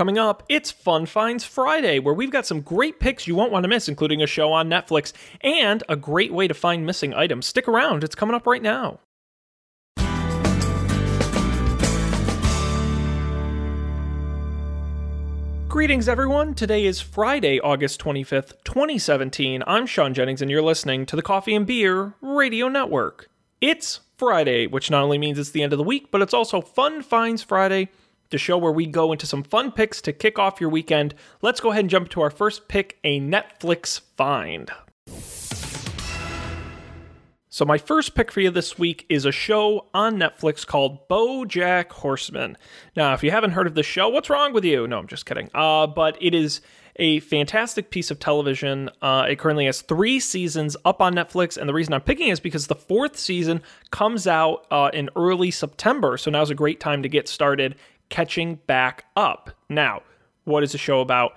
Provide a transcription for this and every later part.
Coming up, it's Fun Finds Friday, where we've got some great picks you won't want to miss, including a show on Netflix and a great way to find missing items. Stick around, it's coming up right now. Greetings, everyone. Today is Friday, August 25th, 2017. I'm Sean Jennings, and you're listening to the Coffee and Beer Radio Network. It's Friday, which not only means it's the end of the week, but it's also Fun Finds Friday, the show where we go into some fun picks to kick off your weekend. Let's go ahead and jump to our first pick a Netflix find. So, my first pick for you this week is a show on Netflix called Bojack Horseman. Now, if you haven't heard of this show, what's wrong with you? No, I'm just kidding. Uh, but it is a fantastic piece of television. Uh, it currently has three seasons up on Netflix, and the reason I'm picking is because the fourth season comes out uh, in early September. So now's a great time to get started catching back up. Now, what is the show about?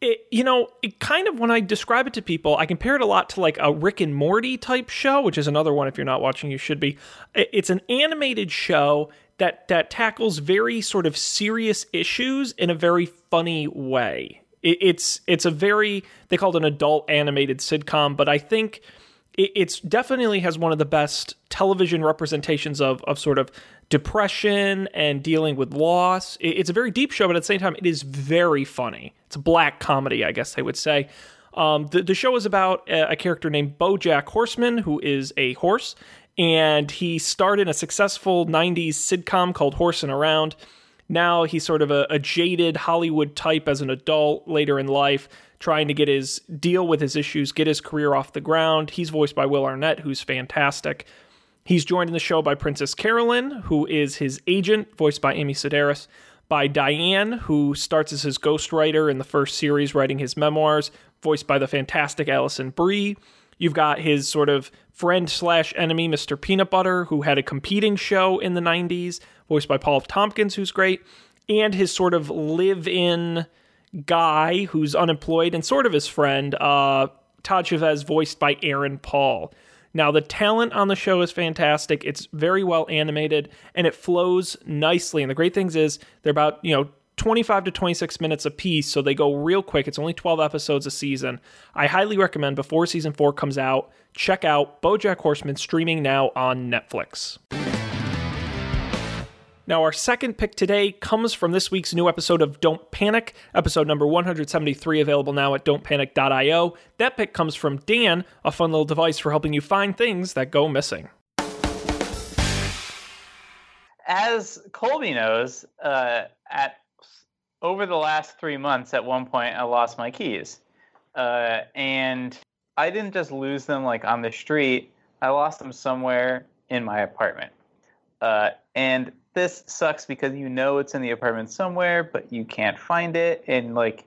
It, you know, it kind of when I describe it to people, I compare it a lot to like a Rick and Morty type show, which is another one. If you're not watching, you should be. It's an animated show that that tackles very sort of serious issues in a very funny way. It, it's it's a very they call it an adult animated sitcom, but I think it's definitely has one of the best television representations of of sort of depression and dealing with loss. It's a very deep show, but at the same time, it is very funny. It's a black comedy, I guess they would say. Um, the, the show is about a, a character named Bojack Horseman, who is a horse, and he starred in a successful 90s sitcom called Horsing Around. Now he's sort of a, a jaded Hollywood type as an adult later in life, trying to get his deal with his issues, get his career off the ground. He's voiced by Will Arnett, who's fantastic. He's joined in the show by Princess Carolyn, who is his agent, voiced by Amy Sedaris, by Diane, who starts as his ghostwriter in the first series, writing his memoirs, voiced by the fantastic Alison Brie. You've got his sort of friend slash enemy, Mr. Peanut Butter, who had a competing show in the 90s, voiced by Paul F. Tompkins, who's great, and his sort of live in guy who's unemployed and sort of his friend, uh, Todd Chavez, voiced by Aaron Paul. Now, the talent on the show is fantastic. It's very well animated and it flows nicely. And the great things is they're about, you know, 25 to 26 minutes a piece, so they go real quick. It's only 12 episodes a season. I highly recommend before season four comes out, check out Bojack Horseman streaming now on Netflix. Now, our second pick today comes from this week's new episode of Don't Panic, episode number 173, available now at don'tpanic.io. That pick comes from Dan, a fun little device for helping you find things that go missing. As Colby knows, uh, at over the last three months, at one point, I lost my keys, uh, and I didn't just lose them like on the street. I lost them somewhere in my apartment, uh, and this sucks because you know it's in the apartment somewhere, but you can't find it, and like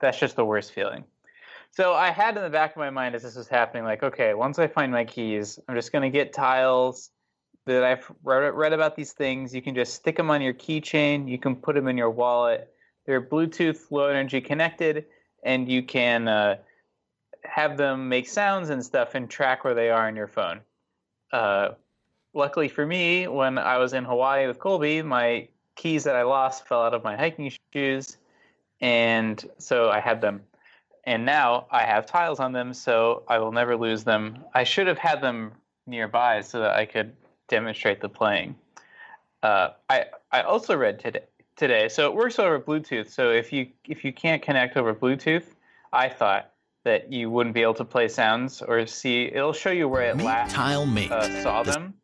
that's just the worst feeling. So I had in the back of my mind as this was happening, like, okay, once I find my keys, I'm just gonna get tiles that I've read about these things. You can just stick them on your keychain. You can put them in your wallet. They're Bluetooth low energy connected, and you can uh, have them make sounds and stuff and track where they are on your phone. Uh, luckily for me, when I was in Hawaii with Colby, my keys that I lost fell out of my hiking shoes, and so I had them. And now I have tiles on them, so I will never lose them. I should have had them nearby so that I could demonstrate the playing. Uh, I I also read today today, so it works over Bluetooth. So if you if you can't connect over Bluetooth, I thought that you wouldn't be able to play sounds or see. It'll show you where it last tile uh, saw them.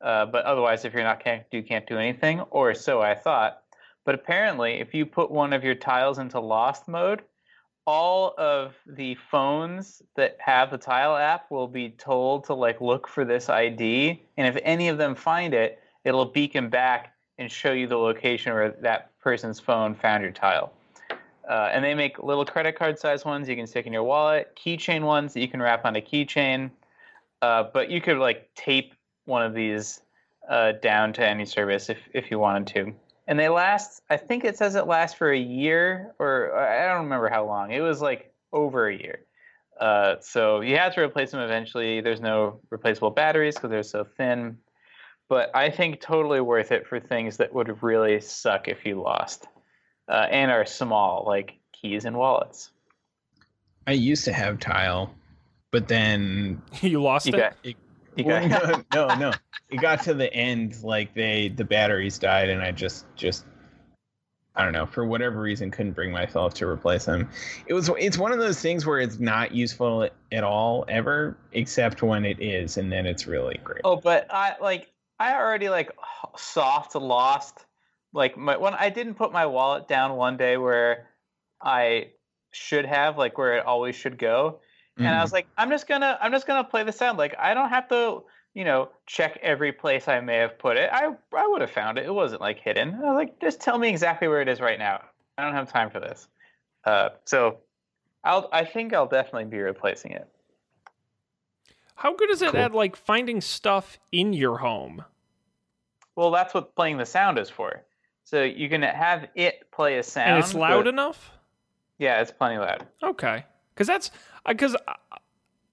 Uh, but otherwise, if you're not connected, you can't do anything, or so I thought. But apparently, if you put one of your tiles into lost mode, all of the phones that have the tile app will be told to like look for this ID, and if any of them find it, it'll beacon back and show you the location where that person's phone found your tile. Uh, and they make little credit card size ones you can stick in your wallet, keychain ones that you can wrap on a keychain. Uh, but you could like tape one of these uh, down to any service if, if you wanted to. And they last, I think it says it lasts for a year, or I don't remember how long. It was like over a year. Uh, so you have to replace them eventually. There's no replaceable batteries because they're so thin. But I think totally worth it for things that would really suck if you lost. uh, and are small, like keys and wallets. I used to have tile, but then you lost You it. got, It- you well, got, no, no, no. It got to the end, like they the batteries died, and I just just I don't know for whatever reason couldn't bring myself to replace them. It was it's one of those things where it's not useful at all ever, except when it is, and then it's really great. Oh, but I like I already like soft lost like my when I didn't put my wallet down one day where I should have like where it always should go, and I was like, I'm just gonna I'm just gonna play the sound. Like I don't have to you know check every place I may have put it. I I would have found it. It wasn't like hidden. I was like, just tell me exactly where it is right now. I don't have time for this. Uh, so I'll I think I'll definitely be replacing it. How good is it Cool. at like finding stuff in your home? Well, that's what playing the sound is for. So you can have it play a sound. and it's loud but- enough? Yeah, it's plenty loud. Okay. Cuz that's cuz I,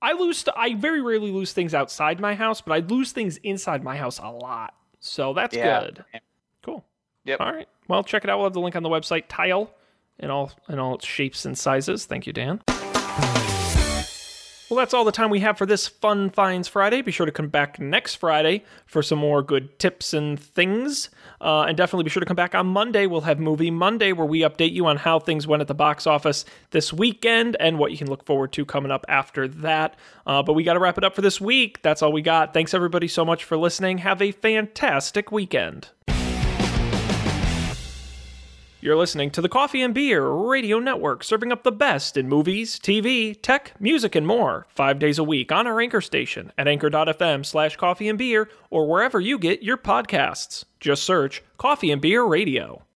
I lose I very rarely lose things outside my house, but I lose things inside my house a lot. So that's Yeah. good. Cool. Yep. All right. Well, check it out. We'll have the link on the website. Tile in all in all its shapes and sizes. Thank you, Dan. Well, that's all the time we have for this Fun Finds Friday. Be sure to come back next Friday for some more good tips and things. Uh, and definitely be sure to come back on Monday. We'll have Movie Monday where we update you on how things went at the box office this weekend and what you can look forward to coming up after that. Uh, but we got to wrap it up for this week. That's all we got. Thanks, everybody, so much for listening. Have a fantastic weekend. You're listening to the Coffee and Beer Radio Network, serving up the best in movies, TV, tech, music, and more, five days a week on our anchor station at anchor.fm slash coffee and beer or wherever you get your podcasts. Just search Coffee and Beer Radio.